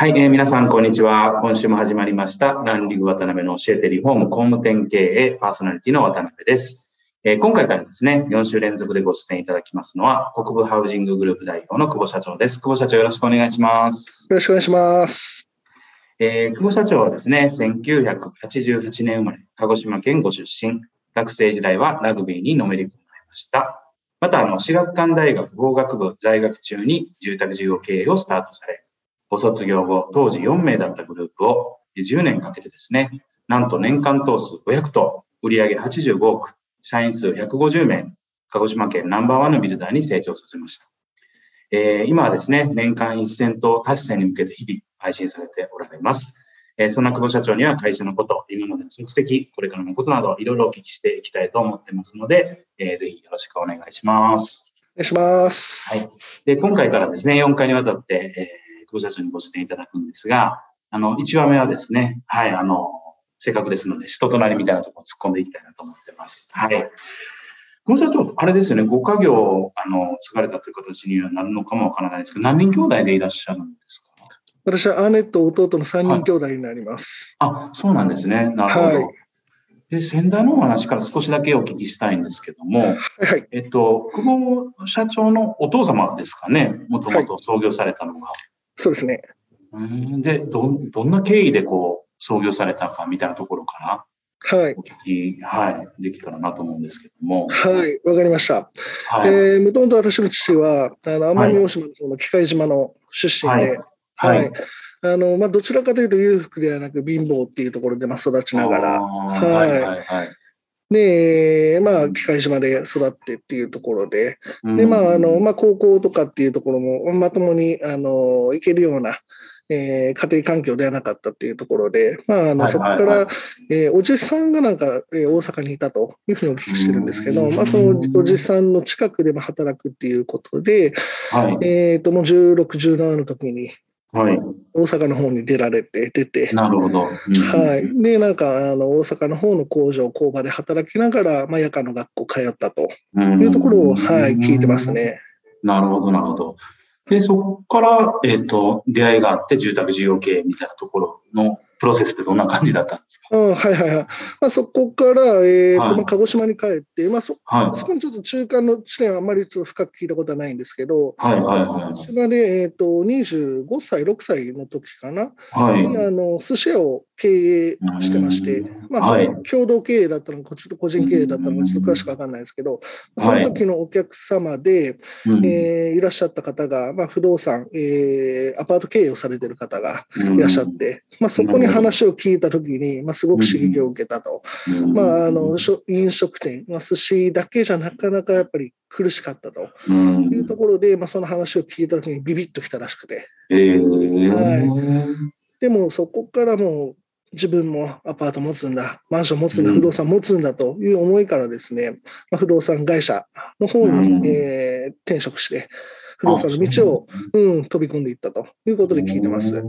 はい、えー、皆さん、こんにちは。今週も始まりました、ランリング渡辺の教えてリフォーム工務店経営パーソナリティの渡辺です。えー、今回からですね、4週連続でご出演いただきますのは、国部ハウジンググループ代表の久保社長です。久保社長、よろしくお願いします。よろしくお願いします。えー、久保社長はですね、1988年生まれ、鹿児島県ご出身、学生時代はラグビーにのめり込まれました。また、あの、私学館大学法学部在学中に住宅事業経営をスタートされ、ご卒業後、当時4名だったグループを10年かけてですね、なんと年間頭数500頭、売上85億、社員数150名、鹿児島県ナンバーワンのビルダーに成長させました。えー、今はですね、年間1000頭達成に向けて日々配信されておられます。えー、そんな久保社長には会社のこと、今までの足跡、これからのことなどいろいろお聞きしていきたいと思ってますので、えー、ぜひよろしくお願いします。お願いします。はい。で、今回からですね、4回にわたって、えー久保社長にご出演いただくんですが、あの、1話目はですね、はい、あの、せっかくですので、人となりみたいなところ突っ込んでいきたいなと思ってます。はい。久保社長、あれですよね、ご家業、あの、継がれたという形にはなるのかもわからないですけど、何人兄弟でいらっしゃるんですか？私は姉と弟の3人兄弟になります。はい、あ、そうなんですね。なるほど。はいで、先代のお話から少しだけお聞きしたいんですけども、はい、えっと、久保社長のお父様ですかね、もともと創業されたのが。はそうですね。で、ど、どんな経緯でこう、創業されたかみたいなところかな。はい。お聞き、はい、できたらなと思うんですけども。はい、わかりました。はい、えー、もともと私の父は、あの、奄美大島の機械島の出身で、はい。はい、あの、まあ、どちらかというと裕福ではなく貧乏っていうところで、まあ、育ちながら、はい。はいはいはいで、まあ、機械島で育ってっていうところで、で、まあ、あの、まあ、高校とかっていうところも、まともに、あの、行けるような、えー、家庭環境ではなかったっていうところで、まあ、あの、そこから、えー、おじさんがなんか、えー、大阪にいたというふうにお聞きしてるんですけど、まあ、そのおじさんの近くでも働くっていうことで、はい、えっ、と、もう16、17の時に、はい、大阪の方に出られて、出て。なるほど。うん、はい。で、なんか、あの、大阪の方の工場、工場で働きながら、まあ、夜間の学校通ったというところを、はい、聞いてますね。なるほど、なるほど。で、そこから、えっ、ー、と、出会いがあって、住宅事業経営みたいなところのプロセスってどんな感じだったんですか、うん、はいはいはい。まあ、そこから、えーと、はい、まあ、鹿児島に帰って、まあそ、はい、そこにちょっと中間の地点はあんまりちょっと深く聞いたことはないんですけど、はいはいえっ、ー、と、25歳、6歳の時かな、はい、あの寿司屋を経営してまして、まあ、その共同経営だったのか、ちょっと個人経営だったのか、ちょっと詳しくわかんないですけど、その時のお客様で、はい、えー、いらっしゃった方が、まあ、不動産、えー、アパート経営をされてる方がいらっしゃって、まあ、そこに話を聞いたときに、まあ、すごく刺激を受けたと。まあ、あの飲食店、まあ、寿司だけじゃなかなかやっぱり苦しかったと。いうところで、まあ、その話を聞いたときにビビッときたらしくて。はい、でもそこからもう自分もアパート持つんだ、マンション持つんだ、不動産持つんだという思いからですね、まあ、不動産会社の方に、えー、転職して、不動産の道を、うん、飛び込んでいったということで聞いてます。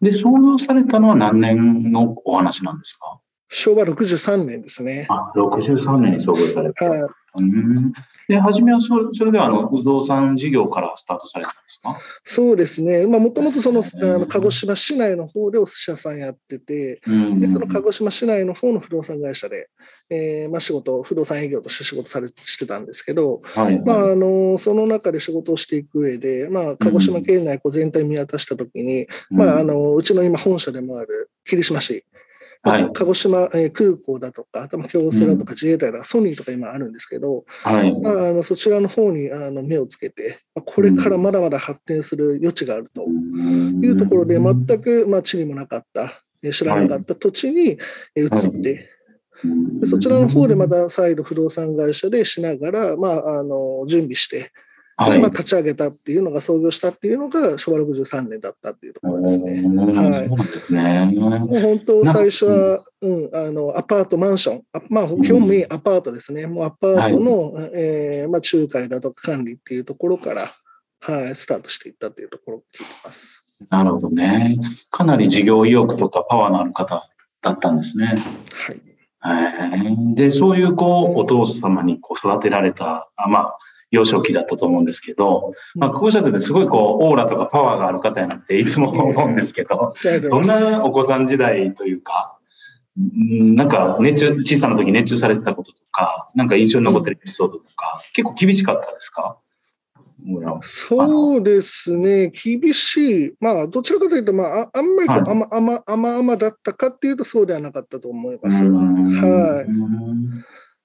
で、創業されたのは何年のお話なんですか？昭和63年ですね。あ、63年に創業された。はい。うんで、初めはそそれではあの不動産事業からスタートされたんですか？そうですね、もともとそのあの鹿児島市内の方でお寿司屋さんやってて、でその鹿児島市内の方の不動産会社で、えーまあ、仕事、不動産営業として仕事されしてたんですけど、はい。まあ、あのその中で仕事をしていく上で、まあ、鹿児島県内こう全体見渡したときに、うん。まあ、あのうちの今、本社でもある霧島市はい、鹿児島、えー、空港だとか、京セラとか自衛隊とか、ソニーとか今あるんですけど、はい。まあ、あのそちらの方にあの目をつけて、まあ、これからまだまだ発展する余地があるというところで、全く、まあ、地にもなかった、知らなかった土地に移って、でそちらの方でまた再度不動産会社でしながら、まあ、あの準備して、はい、まあ、立ち上げたっていうのが、創業したっていうのが昭和63年だったっていうところですね。はい、そうなんですね。もう本当、最初は、うん、あのアパート、マンション、あまあ、基本メインアパートですね。もうアパートの、はい、えー、まあ、仲介だとか管理っていうところから、はい、スタートしていったというところを聞いてます。なるほどね。かなり事業意欲とかパワーのある方だったんですね。はい。で、そういうこう、お父様にこう育てられた、あまあ、幼少期だったと思うんですけど、まあ、校舎ってすごいこう、オーラとかパワーがある方やなっていつも思うんですけど、どんなお子さん時代というか、なんか熱中、小さな時熱中されてたこととか、なんか印象に残ってるエピソードとか、結構厳しかったですか？そうですね、厳しい、まあ、どちらかというと、まあ、あんまりこう、はい、甘々甘々だったかっていうと、そうではなかったと思います。はい、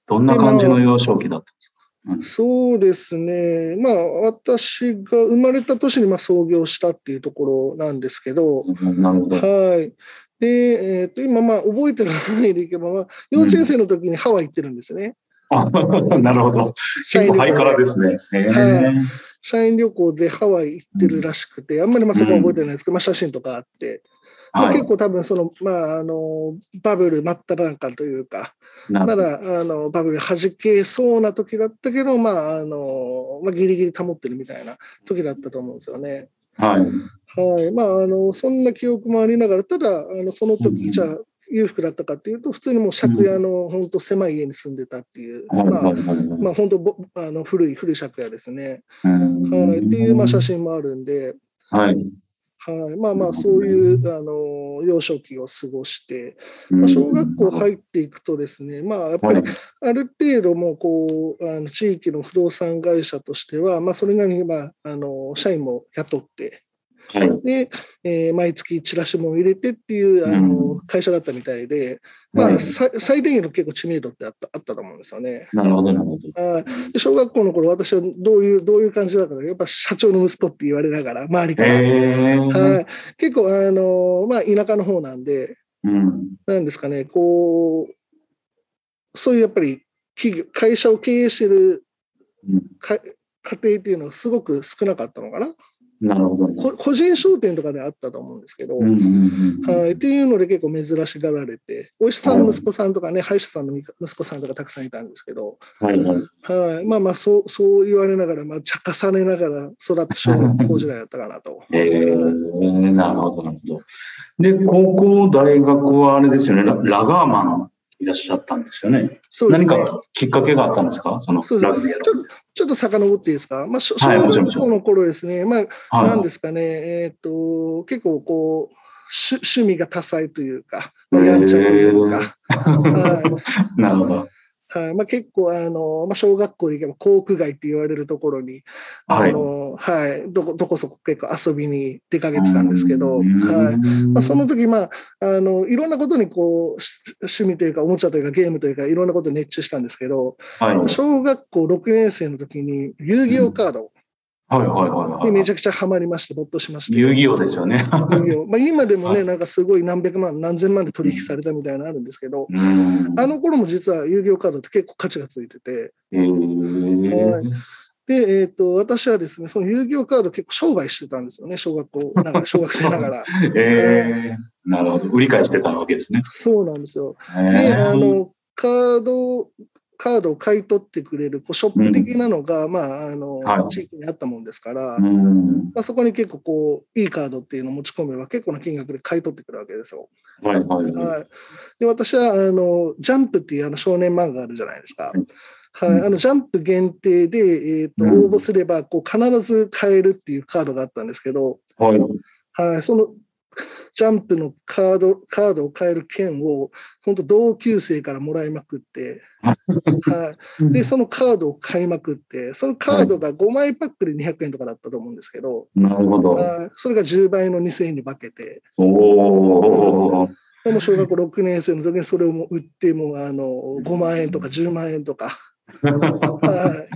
どんな感じの幼少期だったんですかそうですね、まあ、私が生まれた年にまあ創業したっていうところなんですけど、なるほど。はい。でえー、と今、まあ、覚えてる範囲でいけば、まあ、幼稚園生の時にハワイ行ってるんですね。あ なるほど。結構ハイカラですね。はい。社員旅行でハワイ行ってるらしくて、あんまりまあそこは覚えてないですけど、まあ、写真とかあって、まあ、結構多分その、まあ、あのバブル真っ只中というか、まだあのバブル弾けそうな時だったけど、まああのまあ、ギリギリ保ってるみたいな時だったと思うんですよね。はい。はい。まあ、あのそんな記憶もありながら、ただ、あのその時、うん、じゃあ、裕福だったかっていうと、普通にもう借家の本当狭い家に住んでたっていう、うん、まあ、まあ、本当あの古い古い借家ですね。はい、っていう、まあ、写真もあるんで、はい、はい、まあまあそういうあの幼少期を過ごして、まあ、小学校入っていくとですね、まあ、やっぱりある程度もこうあの地域の不動産会社としては、まあ、それなりに、まあ、あの社員も雇って、はい、で、えー、毎月チラシも入れてっていうあの会社だったみたいで、まあ、最低限の結構知名度ってあったあったと思うんですよね。なるほど、なるほど。で小学校の頃私はどういうどういう感じだったかやっぱ社長の息子って言われながら、周りから。はい結構、あのまあ、田舎の方なんで、うん、なんですかね、こう、そういうやっぱり企業会社を経営してるか、家庭っていうのはすごく少なかったのかな。なるほど、ね、個人商店とかであったと思うんですけど、はい、っていうので結構珍しがられて、お医者さんの息子さんとかね、歯医者さんの息子さんとかたくさんいたんですけど、はい、はい、まあまあそうそう言われながら、まあ、茶化されながら育った小学校時代だったかなと。えー、なるほど、なるほど。で、高校、大学はあれですよね、ラガーマンいらっしゃったんですよね。そうですね。何かきっかけがあったんですか？そのラグビーちょちょっと遡っていいですか、まあ、小学校の頃ですね、まあ、なんですかね、えっ、ー、と、結構こう、趣味が多彩というか、まあ、やんちゃというか。なるほど。はい。まあ、結構あの、まあ、小学校で行けば航空街って言われるところに、あのはい、はい、どこどこそこ結構遊びに出かけてたんですけど、はい。まあ、その時、まああのいろんなことにこう趣味というかおもちゃというかゲームというかいろんなことに熱中したんですけど、はい、小学校6年生の時に遊戯王カード、うんはいはいはい、めちゃくちゃハマりまして、没頭しました。遊戯王ですよね。遊戯王。まあ、今でもね、なんかすごい何百万、何千万で取引されたみたいなのあるんですけど、あの頃も実は遊戯王カードって結構価値がついてて、はい、で、えーと、私はですね、その遊戯王カード結構商売してたんですよね、小学校ながら、小学生ながら。えー、なるほど、売り買いしてたわけですね。そうなんですよ。で、あのカードカードを買い取ってくれるこうショップ的なのが、うん、まあ、あの、はい、地域にあったもんですから、うん、まあ、そこに結構こう、いいカードっていうのを持ち込めば結構な金額で買い取ってくるわけですよ。はいはい、はい、で私はあの、ジャンプっていうあの少年漫画あるじゃないですか。はい、あのジャンプ限定で、えーと応募すればこう必ず買えるっていうカードがあったんですけど、はい、はい、そのジャンプのカードカードを買える券を本当同級生からもらいまくって、はい、でそのカードを買いまくってそのカードが5枚パックで200円とかだったと思うんですけど、なるほど。それが10倍の2000円に化けて。おでも小学校6年生の時にそれをもう売ってもあの5万円とか10万円とかは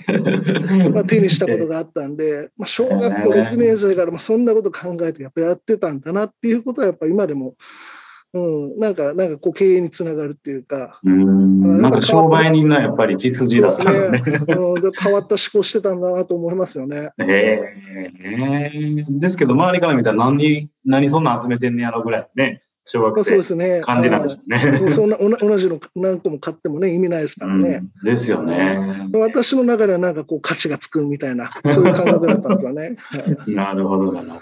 いまあ、手にしたことがあったんで、まあ、小学校6年生からまあそんなこと考えてやっぱやってたんだなっていうことはやっぱ今でも、うん、なんかなんかこう経営につながるっていうか、うんなんか商売人のやっぱり実需だったね。ね、うん、変わった思考してたんだなと思いますよね。えー、ですけど周りから見たら何何そんな集めてんねやろぐらいね。小学生そうですね感じなんでしょうね。そんな同じの何個も買ってもね意味ないですからね。うん、ですよね。私の中ではなんかこう価値がつくみたいなそういう感覚だったんですよね。なるほどなるほど。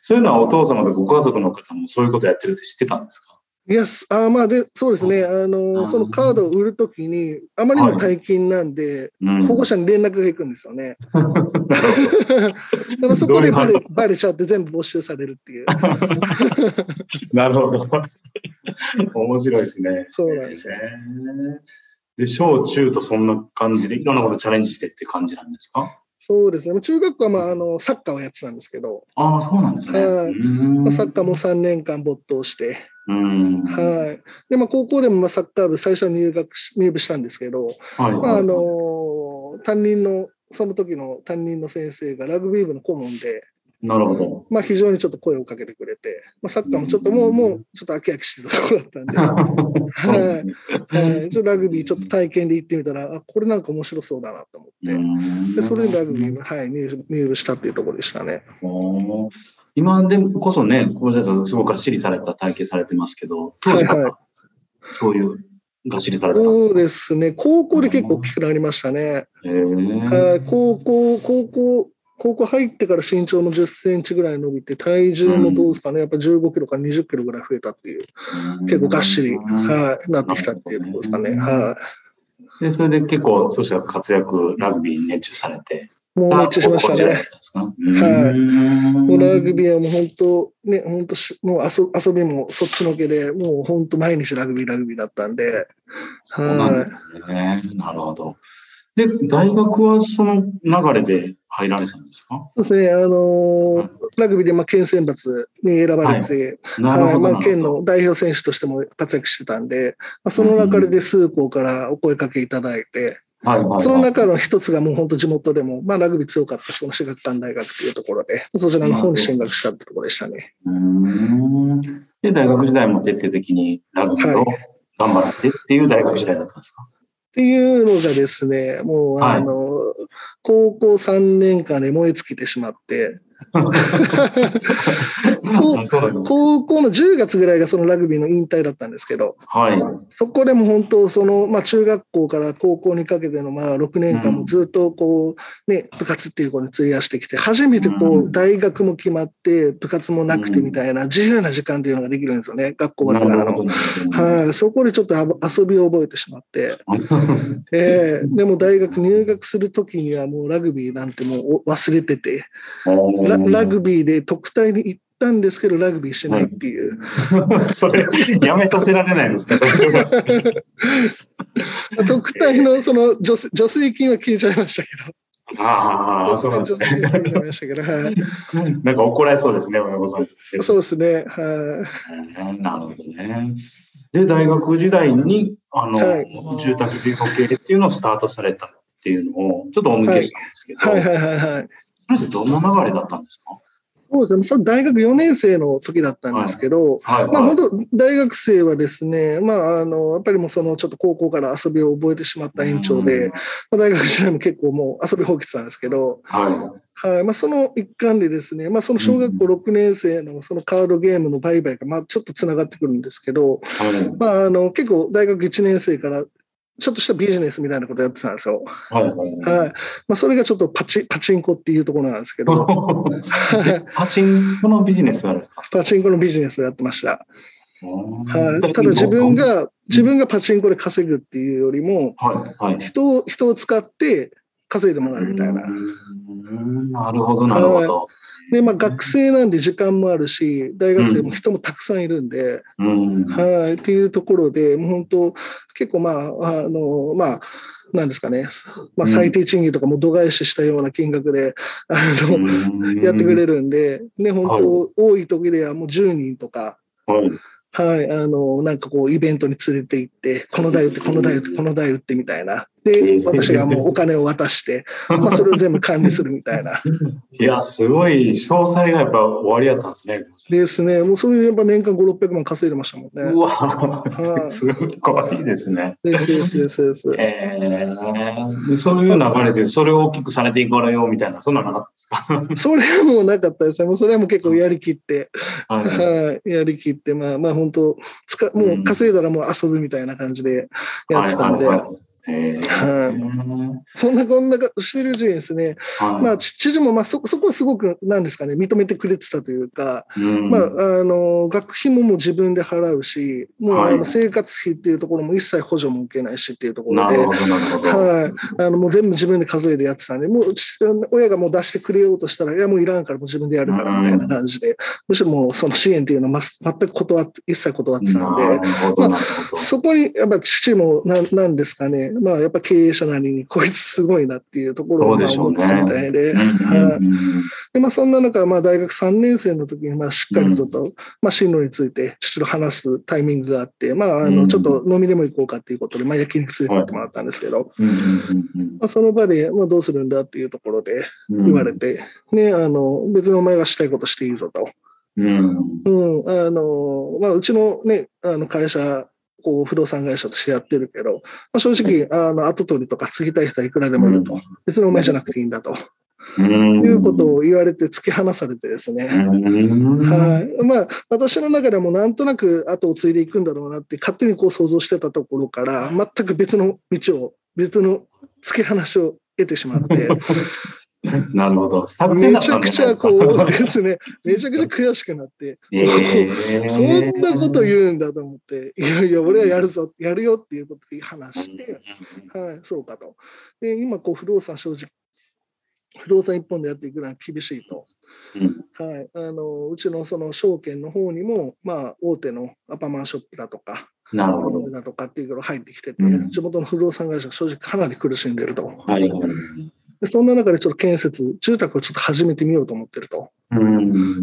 そういうのはお父様とご家族の方もそういうことやってるって知ってたんですか？いや、あまあで、そうですね、あの、そのカードを売るときに、あまりの大金なんで、はい、保護者に連絡が行くんですよね。だからそこでバレバレちゃって全部没収されるっていう。なるほど。面白いですね。そうなんですね。で、小中とそんな感じで、いろんなことチャレンジしてって感じなんですか？そうですね。中学校は、まあ、あの、サッカーをやってたんですけど。ああ、そうなんですね。サッカーも3年間没頭して。はい。で、まあ、高校でもまあサッカー部最初に入学し、入部したんですけど、はい、まあ、あの、担任の、その時の担任の先生がラグビー部の顧問で、なるほど。まあ、非常にちょっと声をかけてくれて、まあ、サッカーもちょっともう、もう、ちょっと飽き飽きしてたところだったんで、はい。はい。ラグビーちょっと体験で行ってみたら、あ、これなんか面白そうだなと思って、で、それでラグビーはい、入部したっていうところでしたね。今でこそね、久保先生、すごくがっしりされた体験されてますけど、当時からそういうがっしりされた。そうですね、高校で結構大きくなりましたね。はい、高校、高校、高校入ってから身長も10センチぐらい伸びて、体重もどうですかね、やっぱ15キロから20キロぐらい増えたっていう、結構がっしり、はい、なってきたっていうところですかね。はい。で、それで結構、そしたら活躍、ラグビーに熱中されて。もう熱中しましたね。はい。もうラグビーはもう本当、ね、本当もう遊遊びもそっちのけで、もう本当毎日ラグビー、ラグビーだったんで。はい。ね、なるほど。で、大学はその流れで入られたんですか？そうですね、あのー、ラグビーでまあ県選抜に選ばれて、はいはいまあ、県の代表選手としても活躍してたんで、まあ、その流れで数校からお声かけいただいて、はいはいはい、その中の一つがもう本当地元でも、まあ、ラグビー強かったその私学館大学というところで、そちらの方に進学したってところでしたね。うん。で、大学時代も徹底的にラグビーを頑張ってっていう大学時代だったんですか、はいっていうのがですね、もう、あの、高校3年間で燃え尽きてしまって、高校の10月ぐらいがそのラグビーの引退だったんですけど、はい、そこでも本当その、まあ、中学校から高校にかけてのまあ6年間もずっとこう、ね、部活っていうことに費やしてきて初めてこう大学も決まって部活もなくてみたいな自由な時間っていうのができるんですよね学校終わってからの。はい、そこでちょっと遊びを覚えてしまって、えー、でも大学入学する時にはもうラグビーなんてもう忘れてて。ラグビーで特待に行ったんですけど、ラグビーしてないっていう。それ、やめさせられないんですか、特待のその助助成金は消えちゃいましたけど。ああ、そうなんですね。なんか怒られそうですね、親御さん。そうですね。はい。なるほどね。で、大学時代に、あの、はい、住宅事業系っていうのをスタートされたっていうのを、ちょっとお抜けしたんですけど。はい、はい、はいはい。どんな流れだったんですか？そうですね、その大学4年生の時だったんですけど、はい。はい。はい、まあ、本当、大学生はですね、まあ、あのやっぱりもうそのちょっと高校から遊びを覚えてしまった延長で、まあ、大学時代も結構もう遊び放棄てたんですけど、はい。はい。まあ、その一環でですね、まあ、その小学校6年生のそのカードゲームの売買がまあちょっとつながってくるんですけど、はい、まあ、あの結構大学1年生からちょっとしたビジネスみたいなことやってたんですよ。はいはい、はい。まあ、それがちょっとパチパチンコっていうところなんですけど。パチンコのビジネス パチンコのビジネスをやってました。はい、ただ自分が、自分がパチンコで稼ぐっていうよりも、はいはい、人を、人を使って稼いでもらうみたいな。なるほど、なるほど。で、まあ、学生なんで時間もあるし、大学生も人もたくさんいるんで、うん、はい、っていうところで、もう本当、結構まあ、あの、まあ、なんですかね、まあ、最低賃金とかも度外視したような金額で、あの、やってくれるんで、ね、本当、はい、多い時ではもう10人とか、はい。はい、あの、なんかこう、イベントに連れて行って、この台打って、この台打って、この台打ってみたいな。で、私がもうお金を渡して、まあ、それを全部管理するみたいな。いや、すごい、詳細がやっぱ終わりやったんですね。ですね。もうそれでやっぱ年間5、600万稼いでましたもんね。うわ、はい、すごいですね。ですですですです。えー、そういう流れで、それを大きくされていこうよみたいな、そんなのなかったですか？それはもうなかったですね。もうそれはもう結構やりきって、はい、はい、やりきって、まあまあ本当、つかもう稼いだらもう遊ぶみたいな感じでやってたんで。はいはいはいはい、そんなこんなしてるうちにですね、はい、まあ、父もまあそそこはすごく、なんですかね、認めてくれてたというか、うん、まあ、あの学費ももう自分で払うし、もうあの生活費っていうところも一切補助も受けないしっていうところで、はい、あのもう全部自分で数えでやってたんで、もう親がもう出してくれようとしたら、いや、もういらんからもう自分でやるからみたいな感じで、うん、むしろもうその支援っていうのは全く断って、一切断ってたんで、まあ、そこにやっぱ父もななんですかね、まあ、やっぱ経営者なりに、こいつすごいなっていうところを思ってたみたいで、でまあ、そんな中、まあ、大学3年生の時に、まあ、しっかりとと、うん、まあ、進路について、父と話すタイミングがあって、まあ、あのちょっと飲みでも行こうかっていうことで、まあ、焼肉連れてってもらったんですけど、まあ、その場で、まあ、どうするんだっていうところで言われて、ね、あの別のお前がしたいことしていいぞと。うん、うん、あのまあ、うちの,、ね、あの会社こう不動産会社としてやってるけど、まあ、正直、あの後取りとか継ぎたい人はいくらでもいると。別にお前じゃなくていいんだと。いうことを言われて突き放されてですね。はい。まあ、私の中でもなんとなく後を継いでいくんだろうなって勝手にこう想像してたところから、全く別の道を、別の突き放しを得てしまって。なるほど。めちゃくちゃこうですね、めちゃくちゃ悔しくなって、えー、そんなこと言うんだと思って、いやいや、俺はやるぞ、やるよっていうことで話して、はい、そうかと。で、今、こう、不動産正直、不動産一本でやっていくのは厳しいと。はい、あのうちのその証券の方にも、まあ、大手のアパマンショップだとか、なるほど。だとかっていうのが入ってきてて、うん、地元の不動産会社が正直かなり苦しんでると。はい、でそんな中でちょっと建設、住宅をちょっと始めてみようと思ってると、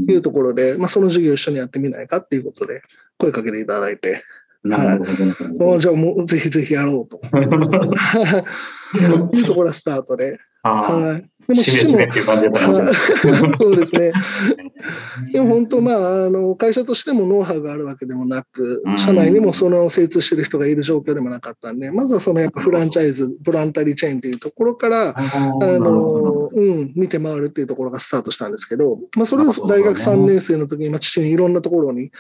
い、うところで、まあ、その事業を一緒にやってみないかっていうことで声かけていただいて、はい、じゃあもうぜひぜひやろうと。いうところがスタートで、はい、でも父も、そうですね。でも本当、まあ、あの、会社としてもノウハウがあるわけでもなく、社内にもその精通してる人がいる状況でもなかったんで、まずはそのやっぱフランチャイズ、ボランタリーチェーンというところから、あの、うん、見て回るっていうところがスタートしたんですけど、まあ、それを大学3年生の時に、まあ、父にいろんなところに、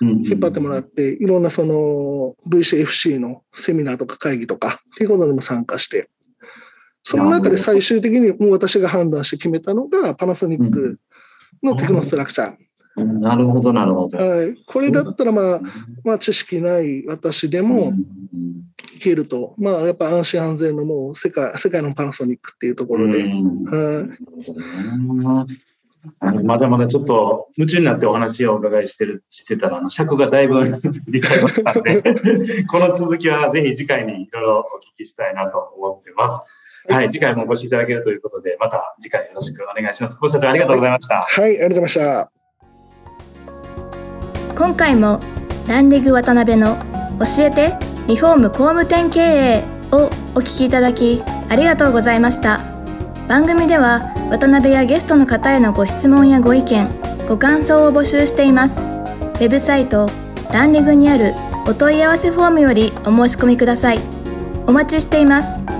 引っ張ってもらって、いろんなその VCFC のセミナーとか会議とかっていうことにも参加して、その中で最終的にもう私が判断して決めたのがパナソニックのテクノストラクチャー。なるほど、なるほど。はい。これだったら、まあ、まあ、知識ない私でもいけると。まあ、やっぱ安心安全のもう世界、世界のパナソニックっていうところで。はい。まだまだちょっと夢中になってお話をお伺いしてるしてたら、あの尺がだいぶ理解ましたんで、この続きはぜひ次回にいろいろお聞きしたいなと思ってます。はい、次回もお越しいただけるということで、また次回よろしくお願いします。ご社長ありがとうございました。はい、ありがとうございました。今回もランディグ渡辺の教えてリフォーム工務店経営をお聞きいただきありがとうございました。番組では渡辺やゲストの方へのご質問やご意見、ご感想を募集しています。ウェブサイトランリグにあるお問い合わせフォームよりお申し込みください。お待ちしています。